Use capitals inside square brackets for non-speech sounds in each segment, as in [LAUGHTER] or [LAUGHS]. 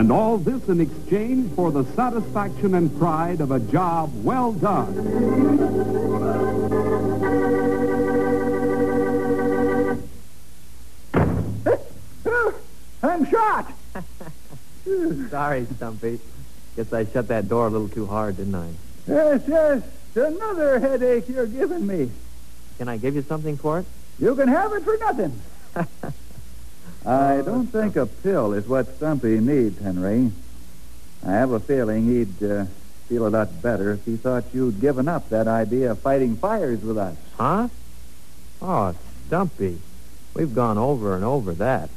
And all this in exchange for the satisfaction and pride of a job well done. [LAUGHS] I'm shot. [LAUGHS] Sorry, Stumpy. Guess I shut that door a little too hard, didn't I? Yes, yes. Another headache you're giving me. Can I give you something for it? You can have it for nothing. [LAUGHS] I don't think a pill is what Stumpy needs, Henry. I have a feeling he'd uh, feel a lot better if he thought you'd given up that idea of fighting fires with us. Huh? Oh, Stumpy. We've gone over and over that.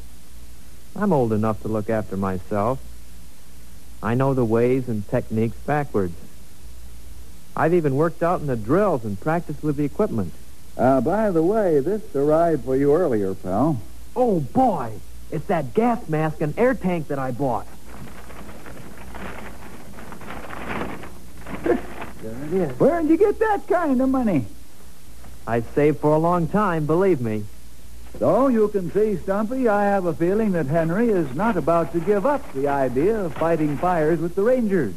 I'm old enough to look after myself. I know the ways and techniques backwards. I've even worked out in the drills and practiced with the equipment. Uh, by the way, this arrived for you earlier, pal. Oh, boy. It's that gas mask and air tank that I bought. there it is. Where'd you get that kind of money? I saved for a long time, believe me. So you can see, Stumpy, I have a feeling that Henry is not about to give up the idea of fighting fires with the Rangers.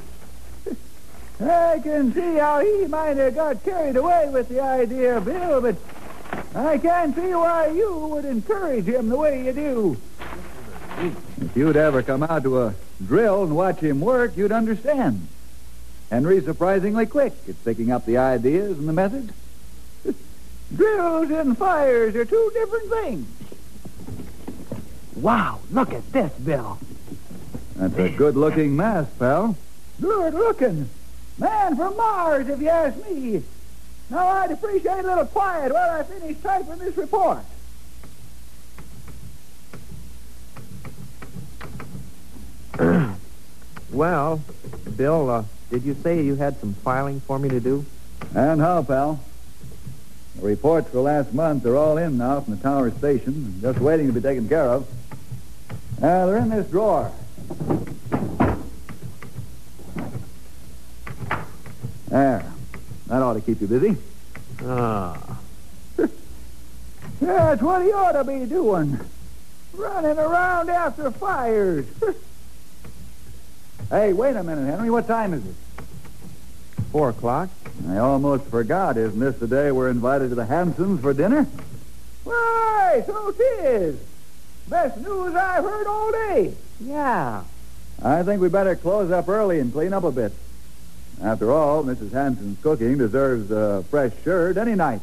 [LAUGHS] I can see how he might have got carried away with the idea, Bill, but I can't see why you would encourage him the way you do. If you'd ever come out to a drill and watch him work, you'd understand. Henry's surprisingly quick at picking up the ideas and the methods. [LAUGHS] Drills and fires are two different things. Wow, look at this, Bill. That's a good-looking mask, pal. Good-looking. Man from Mars, if you ask me. Now, I'd appreciate a little quiet while I finish typing this report. [CLEARS THROAT] Well, Bill, uh, did you say you had some filing for me to do? And how, pal? The reports for last month are all in now from the tower station, just waiting to be taken care of. Uh, they're in this drawer. There. That ought to keep you busy. Ah. [LAUGHS] That's what he ought to be doing. Running around after fires. [LAUGHS] hey, wait a minute, Henry. What time is it? Four o'clock? I almost forgot. Isn't this the day we're invited to the Hansons for dinner? Why, so so 'tis. Best news I've heard all day. Yeah. I think we better close up early and clean up a bit. After all, Mrs. Hanson's cooking deserves a fresh shirt any night.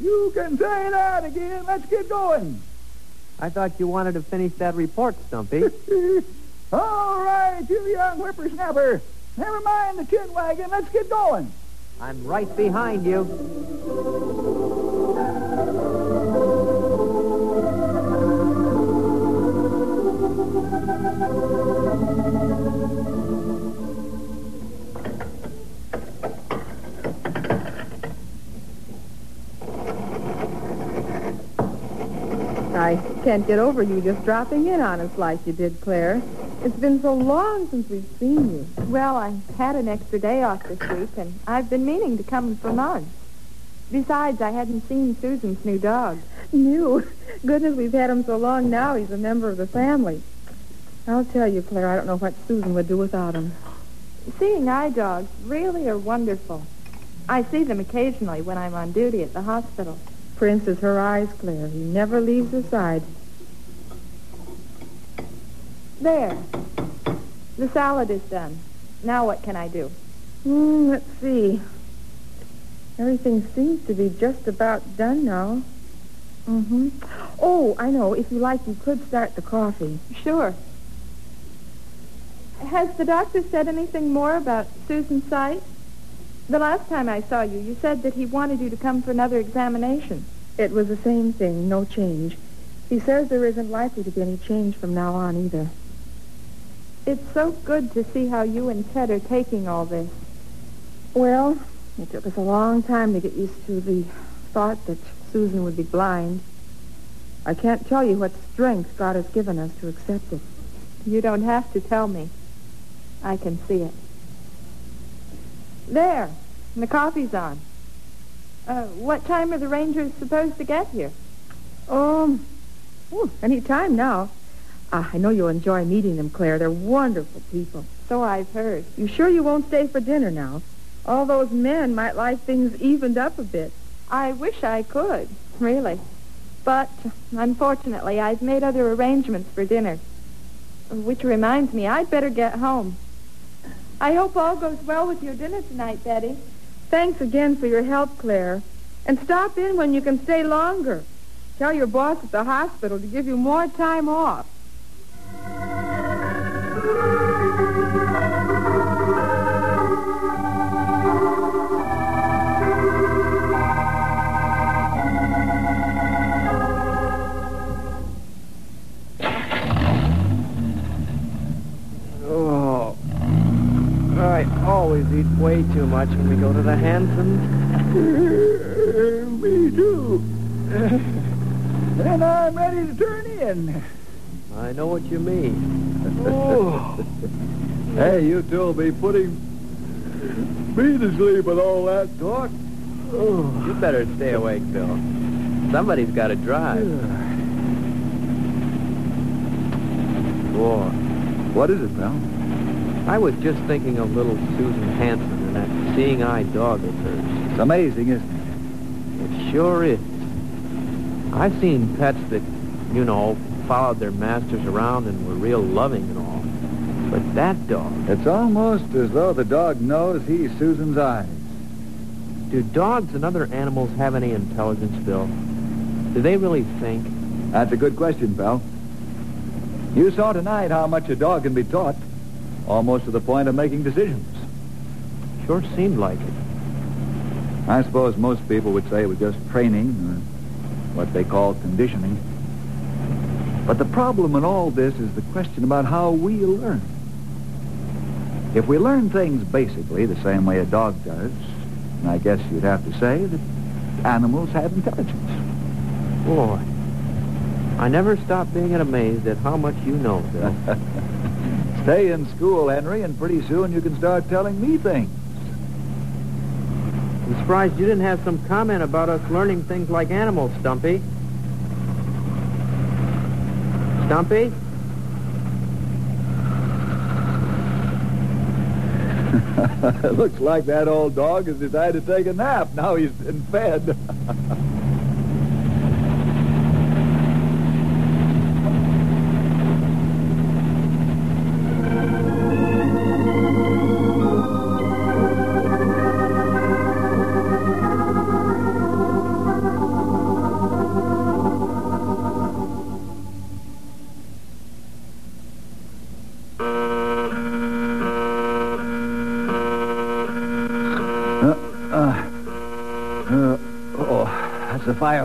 You can say that again. Let's get going. I thought you wanted to finish that report, Stumpy. [LAUGHS] all right, you young whippersnapper. Never mind the chin wagon. Let's get going. I'm right behind you. Can't get over you just dropping in on us like you did, Claire. It's been so long since we've seen you. Well, I had an extra day off this week, and I've been meaning to come for months. Besides, I hadn't seen Susan's new dog. New? Goodness, we've had him so long now he's a member of the family. I'll tell you, Claire, I don't know what Susan would do without him. Seeing eye dogs really are wonderful. I see them occasionally when I'm on duty at the hospital. Prince is her eyes, Claire. He never leaves her side. There. The salad is done. Now what can I do? Hmm, let's see. Everything seems to be just about done now. Mm-hmm. Oh, I know. If you like, you could start the coffee. Sure. Has the doctor said anything more about Susan's sight? The last time I saw you, you said that he wanted you to come for another examination. It was the same thing, no change. He says there isn't likely to be any change from now on either. It's so good to see how you and Ted are taking all this. Well, it took us a long time to get used to the thought that Susan would be blind. I can't tell you what strength God has given us to accept it. You don't have to tell me. I can see it. There. The coffee's on. Uh, what time are the Rangers supposed to get here? Um, oh, any time now. Ah, I know you'll enjoy meeting them, Claire. They're wonderful people. So I've heard. You sure you won't stay for dinner now? All those men might like things evened up a bit. I wish I could, really. But, unfortunately, I've made other arrangements for dinner. Which reminds me, I'd better get home. I hope all goes well with your dinner tonight, Betty. Thanks again for your help, Claire. And stop in when you can stay longer. Tell your boss at the hospital to give you more time off. Much when we go to the Hansons. Me too. and I'm ready to turn in. I know what you mean. [LAUGHS] Oh. hey, you two will be putting me to sleep with all that talk. Oh. You better stay awake, Bill. Somebody's got to drive. [SIGHS] Boy, What is it, pal? I was just thinking of little Susan Hanson and seeing-eye dog of hers. It's amazing, isn't It It sure is. I've seen pets that, you know, followed their masters around and were real loving and all. But that dog... It's almost as though the dog knows he's Susan's eyes. do dogs and other animals have any intelligence, Bill? Do they really think? That's a good question, pal. You saw tonight how much a dog can be taught, almost to the point of making decisions. Sure seemed like it. I suppose most people would say it was just training, or what they call conditioning. But the problem in all this is the question about how we learn. If we learn things basically the same way a dog does, I guess you'd have to say that animals have intelligence. Boy, I never stop being amazed at how much you know, Bill. [LAUGHS] Stay in school, Henry, and pretty soon you can start telling me things. I'm surprised you didn't have some comment about us learning things like animals, Stumpy. Stumpy? [LAUGHS] Looks like that old dog has decided to take a nap. Now he's been fed. [LAUGHS]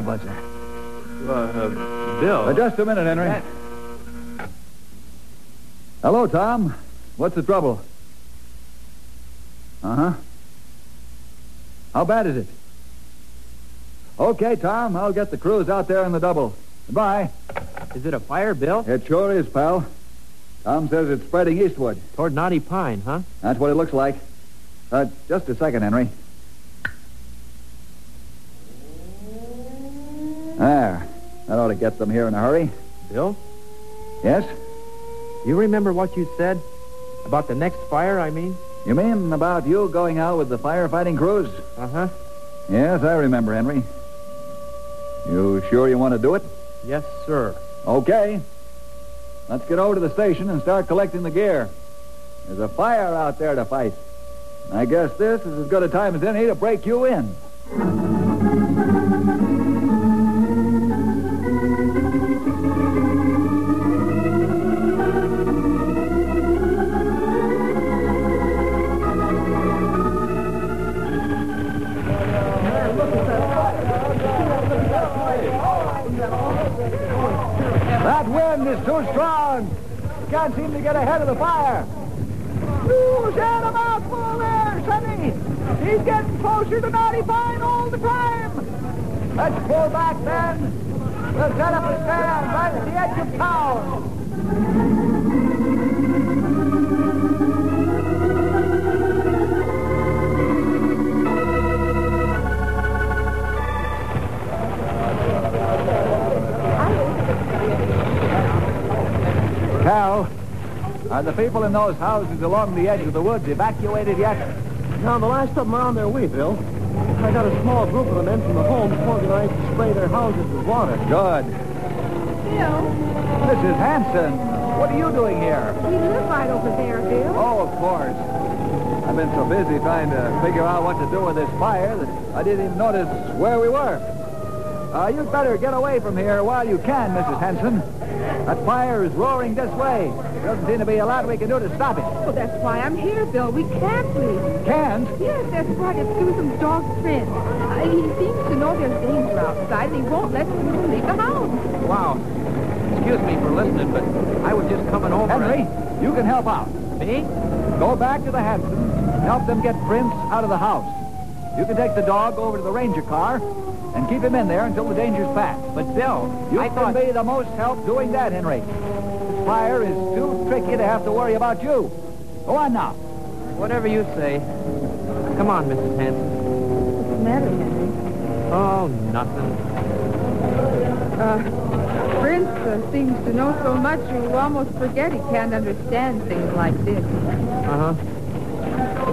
fire buzzer. Uh, Bill. Uh, just a minute, Henry. Hello, Tom. What's the trouble? Uh-huh. How bad is it? Okay, Tom. I'll get the crews out there in the double. Goodbye. Is it a fire, Bill? It sure is, pal. Tom says it's spreading eastward. Toward Knotty Pine, huh? That's what it looks like. Uh, just a second, Henry. There. That ought to get them here in a hurry. Bill? Yes? You remember what you said? About the next fire, I mean? You mean about you going out with the firefighting crews? Uh-huh. Yes, I remember, Henry. You sure you want to do it? Yes, sir. Okay. Let's get over to the station and start collecting the gear. There's a fire out there to fight. I guess this is as good a time as any to break you in. Get ahead of the fire. You had a mouthful there, Sonny. He's getting closer to Knotty Pine all the time. Let's pull back then. We'll set up a stand right at the edge of town. Cal, are the people in those houses along the edge of the woods evacuated yet? Now, the last of them are on their way, Bill. I got a small group of the men from the homes organized to spray their houses with water. Good. Bill, Mrs. Hanson, what are you doing here? we live right over there, Bill. Oh, of course. I've been so busy trying to figure out what to do with this fire that I didn't even notice where we were. Uh, you'd better get away from here while you can, Mrs. Hanson. That fire is roaring this way. There doesn't seem to be a lot we can do to stop it. Well, that's why I'm here, Bill. We can't leave. Can't? Yes, that's right. It's Susan's dog, Prince. Uh, he seems to know there's danger outside, and he won't let Susan leave the house. Wow. Excuse me for listening, but I was just coming over. Henry, you can help out. Me? Go back to the Hansons and help them get Prince out of the house. You can take the dog over to the ranger car and keep him in there until the danger's past. But Bill, You I can thought... be the most help doing that, Henry. This fire is too tricky to have to worry about you. Go on now. Whatever you say. Come on, Mrs. Hanson. What's the matter, Henry? Oh, nothing. Uh, Prince uh, seems to know so much you almost forget he can't understand things like this. Uh-huh.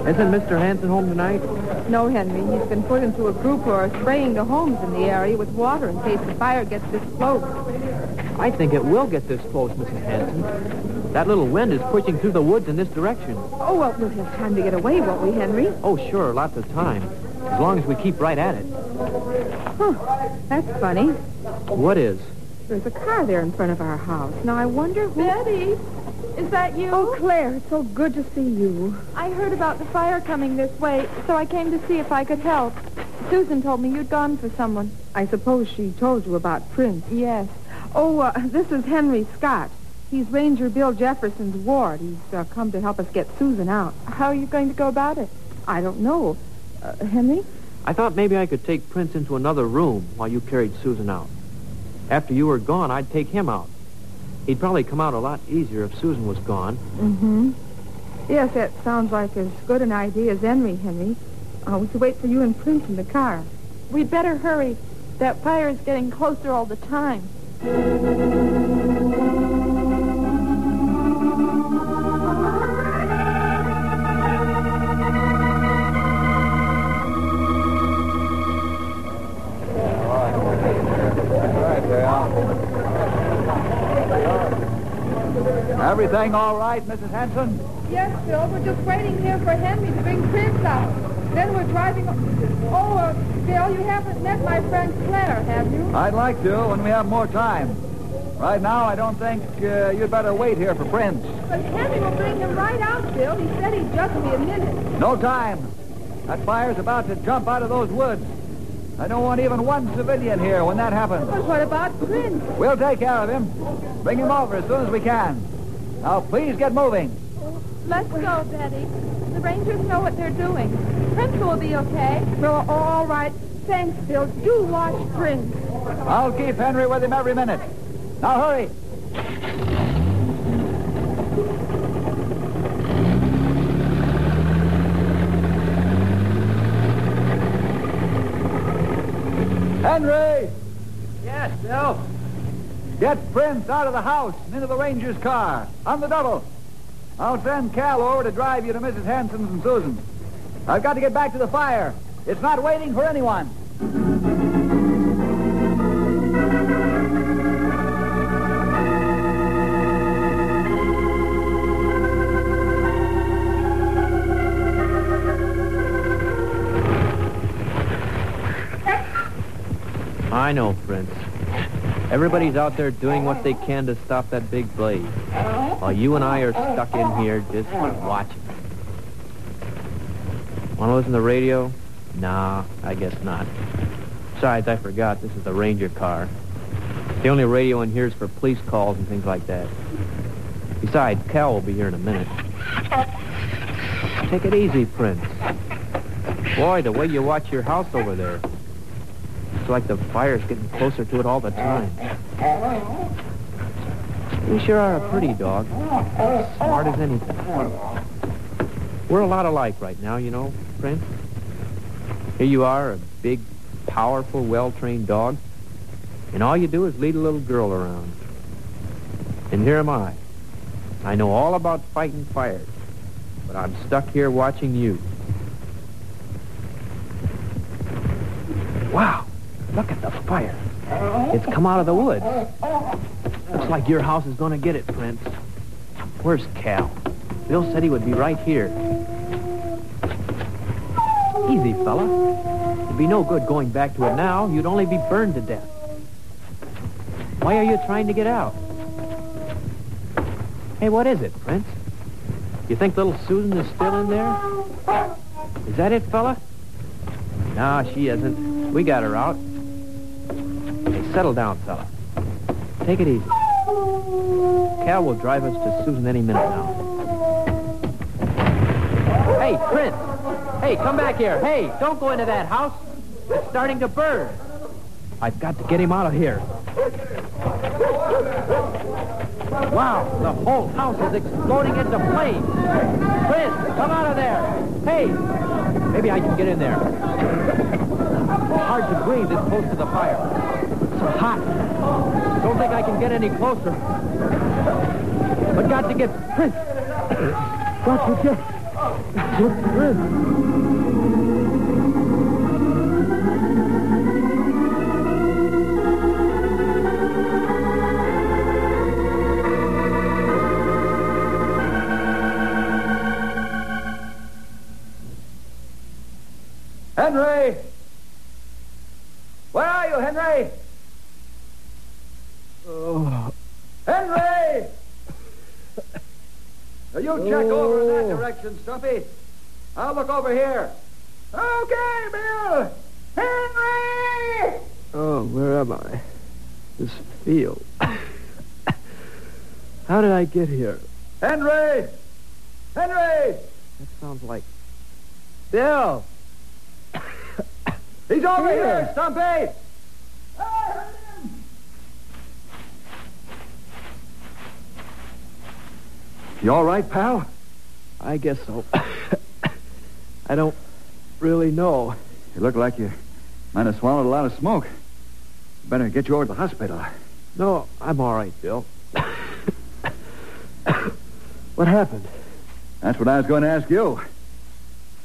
Isn't Mr. Hanson home tonight? No, Henry, he's been put into a group who are spraying the homes in the area with water in case the fire gets this close. I think it will get this close, Mrs. Hanson. That little wind is pushing through the woods in this direction. Oh, well, we'll have time to get away, won't we, Henry? Oh, sure, lots of time. As long as we keep right at it. Huh, that's funny. What is? There's a car there in front of our house. Now, I wonder who... Betty, is that you? Oh, Claire, it's so good to see you. I heard about the fire coming this way, so I came to see if I could help. Susan told me you'd gone for someone. I suppose she told you about Prince. Yes. Oh, uh, [LAUGHS] this is Henry Scott. He's Ranger Bill Jefferson's ward. He's uh, come to help us get Susan out. How are you going to go about it? I don't know. Uh, Henry? I thought maybe I could take Prince into another room while you carried Susan out. After you were gone, I'd take him out. He'd probably come out a lot easier if Susan was gone. Mm-hmm. Yes, that sounds like as good an idea as Henry, Henry. Uh, we should wait for you and Prince in the car. We'd better hurry. That fire is getting closer all the time. Everything all right, Mrs. Hanson? Yes, Bill. We're just waiting here for Henry to bring Prince out. Then we're driving... Oh, uh, Bill, you haven't met my friend Claire, have you? I'd like to when we have more time. Right now, I don't think uh, you'd better wait here for Prince. But Henry will bring him right out, Bill. He said he'd just be a minute. No time. That fire's about to jump out of those woods. I don't want even one civilian here when that happens. But what about Prince? We'll take care of him. Bring him over as soon as we can. Now, please get moving. Let's go, Betty. The rangers know what they're doing. Prince will be okay. Well, all right. Thanks, Bill. Do watch Prince. I'll keep Henry with him every minute. Now, hurry. Henry! Yes, Bill. Get Prince out of the house and into the Ranger's car. On the double. I'll send Cal over to drive you to Mrs. Hanson's and Susan's. I've got to get back to the fire. It's not waiting for anyone. I know, Prince. Everybody's out there doing what they can to stop that big blaze. While you and I are stuck in here just watching. Want to listen to the radio? Nah, I guess not. Besides, I forgot, this is the Ranger car. The only radio in here is for police calls and things like that. Besides, Cal will be here in a minute. Take it easy, Prince. Boy, the way you watch your house over there. It's like the fire's getting closer to it all the time. You sure are a pretty dog. Smart as anything. We're a lot alike right now, you know, Prince. Here you are, a big, powerful, well-trained dog. And all you do is lead a little girl around. And here am I. I know all about fighting fires. But I'm stuck here watching you. Wow. Look at the fire. It's come out of the woods. Looks like your house is going to get it, Prince. Where's Cal? Bill said he would be right here. Easy, fella. It'd be no good going back to it now. You'd only be burned to death. Why are you trying to get out? Hey, what is it, Prince? You think little Susan is still in there? Is that it, fella? No, she isn't. We got her out. Settle down, fella. Take it easy. Cal will drive us to Susan any minute now. Hey, Prince! Hey, come back here. Hey, don't go into that house. It's starting to burn. I've got to get him out of here. Wow, the whole house is exploding into flames. Prince, come out of there. Hey, maybe I can get in there. Hard to breathe this close to the fire. Hot. Don't think I can get any closer. But got to get Prince. [COUGHS] Got to get, get Prince. Oh, Henry! Now you check over in that oh. direction, Stumpy. I'll look over here. Okay, Bill. Henry! oh, where am I? This field. How did I get here? Henry! Henry! That sounds like... Bill! He's over here, Stumpy! I heard him! You all right, pal? I guess so. [COUGHS] I don't really know. You look like you might have swallowed a lot of smoke. Better get you over to the hospital. No, I'm all right, Bill. [COUGHS] what happened? That's what I was going to ask you.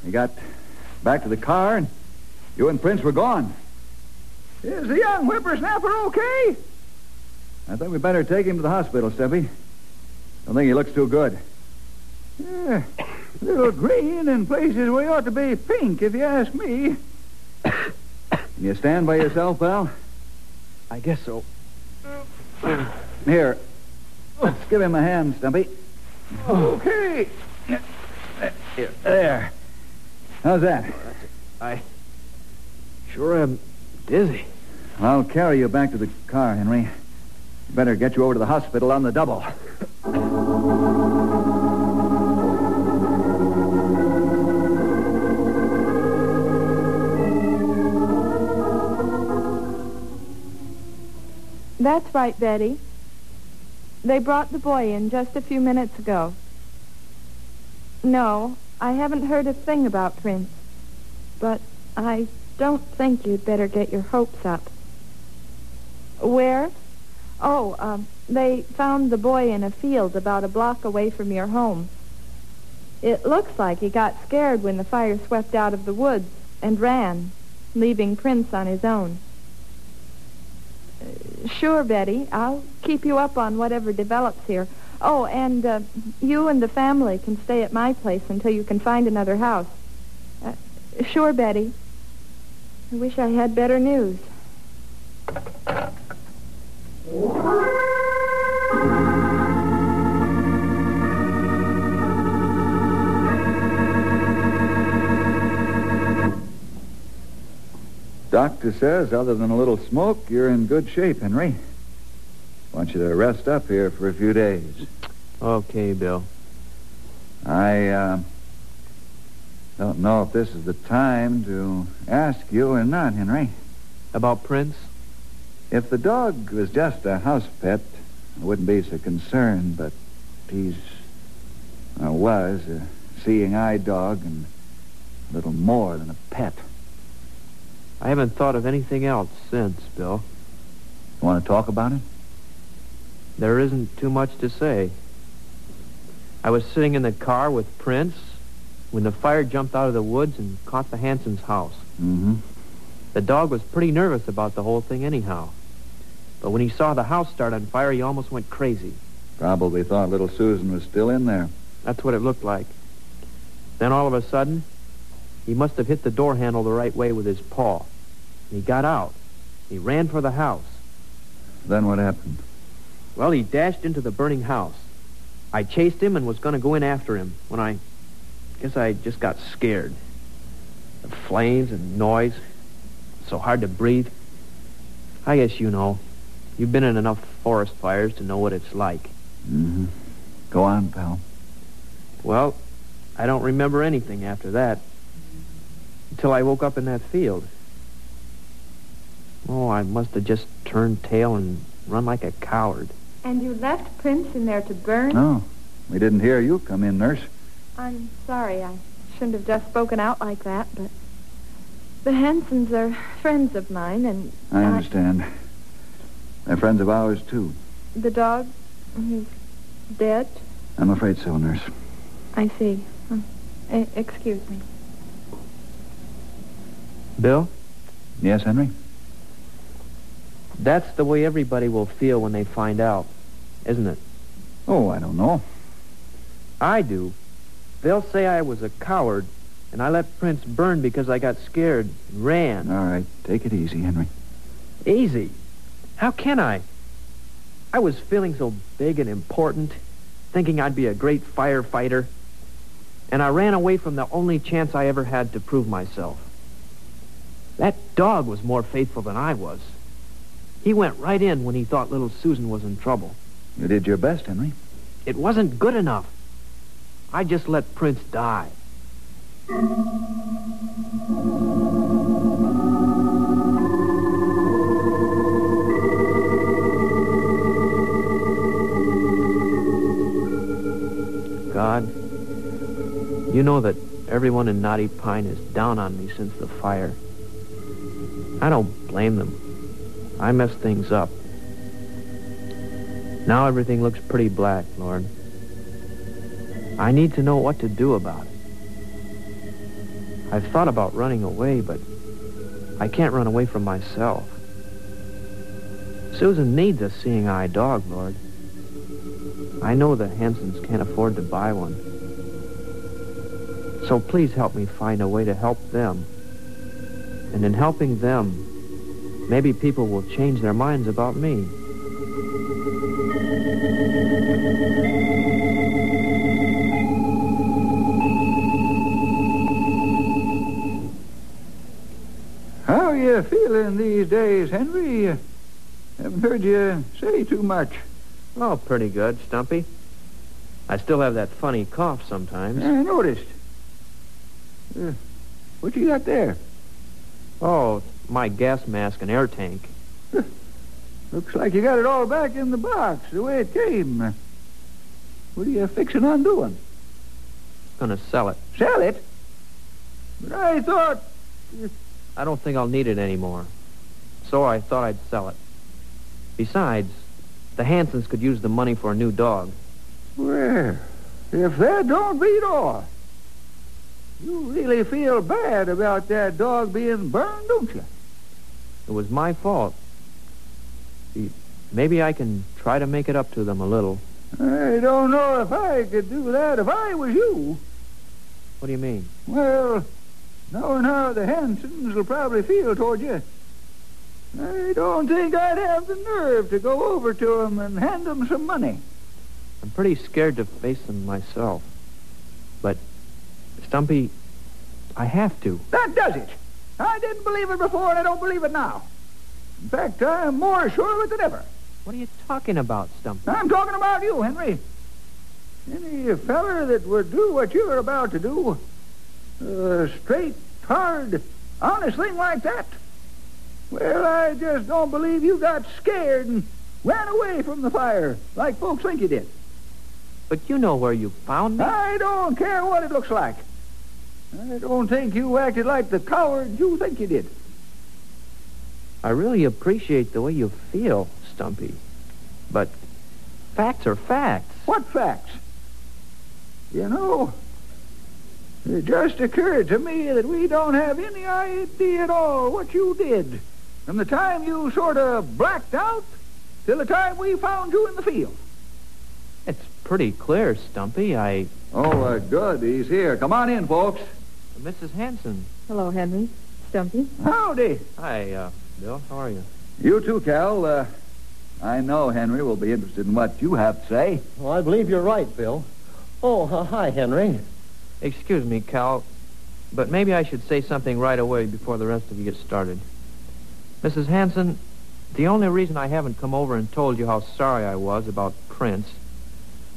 You got back to the car, and you and Prince were gone. Is the young whippersnapper okay? I think we better take him to the hospital, Stumpy. I don't think he looks too good. Yeah, a little green in places where he ought to be pink, if you ask me. Can you stand by yourself, pal? I guess so. Here, let's give him a hand, Stumpy. Okay. Here, there. How's that? I sure am dizzy. I'll carry you back to the car, Henry. Better get you over to the hospital on the double. That's right, Betty. They brought the boy in just a few minutes ago. No, I haven't heard a thing about Prince. But I don't think you'd better get your hopes up. Where? Oh, um, they found the boy in a field about a block away from your home. It looks like he got scared when the fire swept out of the woods and ran, leaving Prince on his own. Uh, Sure, Betty. I'll keep you up on whatever develops here. Oh, and uh, you and the family can stay at my place until you can find another house. Uh, sure, Betty. I wish I had better news. Doctor says, other than a little smoke, you're in good shape, Henry. Want you to rest up here for a few days. Okay, Bill. I, uh, don't know if this is the time to ask you or not, Henry. About Prince? If the dog was just a house pet, I wouldn't be so concerned, but he's, or was, a seeing-eye dog and a little more than a pet. I haven't thought of anything else since, Bill. You want to talk about it? There isn't too much to say. I was sitting in the car with Prince when the fire jumped out of the woods and caught the Hanson's house. Mm-hmm. The dog was pretty nervous about the whole thing anyhow. But when he saw the house start on fire, he almost went crazy. Probably thought little Susan was still in there. That's what it looked like. Then all of a sudden, he must have hit the door handle the right way with his paw. He got out. He ran for the house. Then what happened? Well, he dashed into the burning house. I chased him and was going to go in after him when I guess I just got scared. The flames and noise. So hard to breathe. I guess you know. You've been in enough forest fires to know what it's like. Mm-hmm. Go on, pal. Well, I don't remember anything after that. Until I woke up in that field. Oh, I must have just turned tail and run like a coward. And you left Prince in there to burn? No, we didn't hear you come in, nurse. I'm sorry. I shouldn't have just spoken out like that, but the Hansons are friends of mine, and I understand. They're friends of ours, too. the dog, he's dead. I'm afraid so, nurse. I see. Hmm. E- excuse me. Bill, Yes, Henry? that's the way everybody will feel when they find out, isn't it? Oh, I don't know. I do. They'll say I was a coward, and I let Prince burn because I got scared and ran. All right, take it easy, Henry. Easy. How can I? I was feeling so big and important, thinking I'd be a great firefighter, and I ran away from the only chance I ever had to prove myself. That dog was more faithful than I was. He went right in when he thought little Susan was in trouble. You did your best, Henry. It wasn't good enough. I just let Prince die. God, you know that everyone in Knotty Pine is down on me since the fire. I don't blame them. I messed things up. Now everything looks pretty black, Lord. I need to know what to do about it. I've thought about running away, but I can't run away from myself. Susan needs a seeing-eye dog, Lord. I know the Hansons can't afford to buy one. So please help me find a way to help them. And in helping them, maybe people will change their minds about me. How you feeling these days, Henry? Haven't heard you say too much. Oh, pretty good, Stumpy. I still have that funny cough sometimes. I noticed. Uh, what you got there? Oh, my gas mask and air tank. [LAUGHS] Looks like you got it all back in the box, the way it came. What are you fixing on doing? Gonna sell it. Sell it? But I thought... I don't think I'll need it anymore. So I thought I'd sell it. Besides, the Hansons could use the money for a new dog. Well, if that don't beat all. You really feel bad about that dog being burned, don't you? It was my fault. See, Maybe I can try to make it up to them a little. I don't know if I could do that if I was you. What do you mean? Well, knowing how the Hansons will probably feel toward you, I don't think I'd have the nerve to go over to him and hand him some money. I'm pretty scared to face them myself. But, Stumpy, I have to. That does it. I didn't believe it before, and I don't believe it now. In fact, I'm more sure of it than ever. What are you talking about, Stumpy? I'm talking about you, Henry. Any feller that would do what you're about to do, a straight, hard, honest thing like that, well, I just don't believe you got scared and ran away from the fire like folks think you did. But you know where you found me. I don't care what it looks like. I don't think you acted like the coward you think you did. I really appreciate the way you feel, Stumpy. But facts are facts. What facts? You know, it just occurred to me that we don't have any idea at all what you did from the time you sort of blacked out till the time we found you in the field. It's pretty clear, Stumpy. I... Oh, uh, good. He's here. Come on in, folks. Mrs. Hanson. Hello, Henry. Stumpy. Howdy. Hi, uh, Bill. How are you? You too, Cal. Uh, I know Henry will be interested in what you have to say. Well, I believe you're right, Bill. Oh, uh, hi, Henry. Excuse me, Cal, but maybe I should say something right away before the rest of you get started. Mrs. Hanson, the only reason I haven't come over and told you how sorry I was about Prince,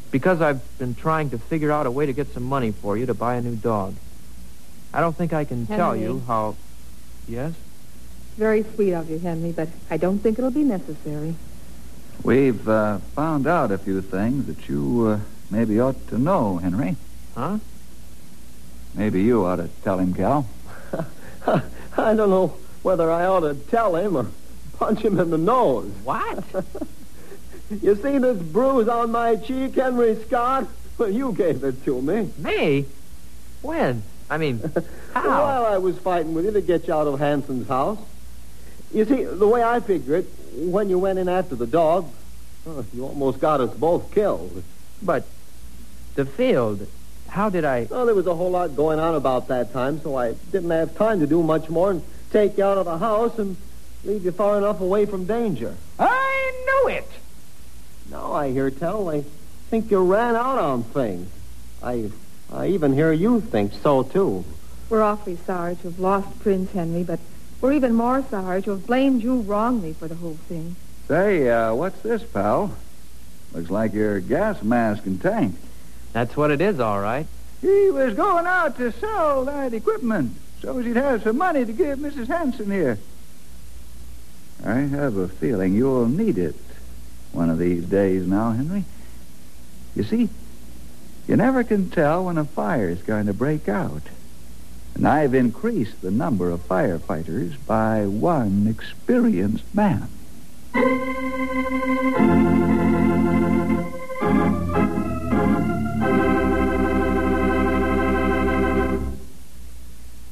because I've been trying to figure out a way to get some money for you to buy a new dog. I don't think I can tell you how... Yes? Very sweet of you, Henry, but I don't think it'll be necessary. We've uh, found out a few things that you uh, maybe ought to know, Henry. Huh? Maybe you ought to tell him, Cal. [LAUGHS] I don't know whether I ought to tell him or punch him in the nose. What? [LAUGHS] You see this bruise on my cheek, Henry Scott? Well, you gave it to me. me? When? I mean, [LAUGHS] how? While I was fighting with you to get you out of Hanson's house. You see, the way I figure it, when you went in after the dog, oh, you almost got us both killed. But the field, how did I... Well, there was a whole lot going on about that time, so I didn't have time to do much more than take you out of the house and leave you far enough away from danger. I knew it. Now I hear tell they think you ran out on things. I, I even hear you think so, too. We're awfully sorry to have lost Prince Henry, but we're even more sorry to have blamed you wrongly for the whole thing. Say, uh, what's this, pal? Looks like your gas mask and tank. That's what it is, all right. He was going out to sell that equipment so he'd have some money to give Mrs. Hanson here. I have a feeling you'll need it one of these days now, Henry. You see, you never can tell when a fire is going to break out. And I've increased the number of firefighters by one experienced man.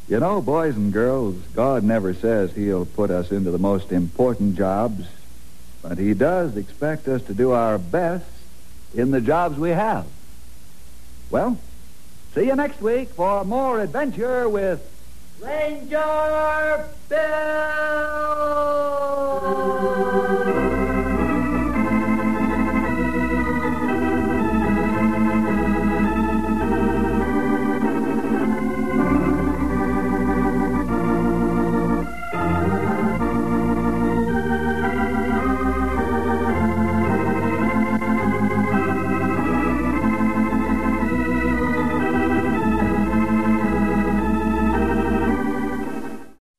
You know, boys and girls, God never says he'll put us into the most important jobs, but he does expect us to do our best in the jobs we have. Well, see you next week for more adventure with Ranger Bill!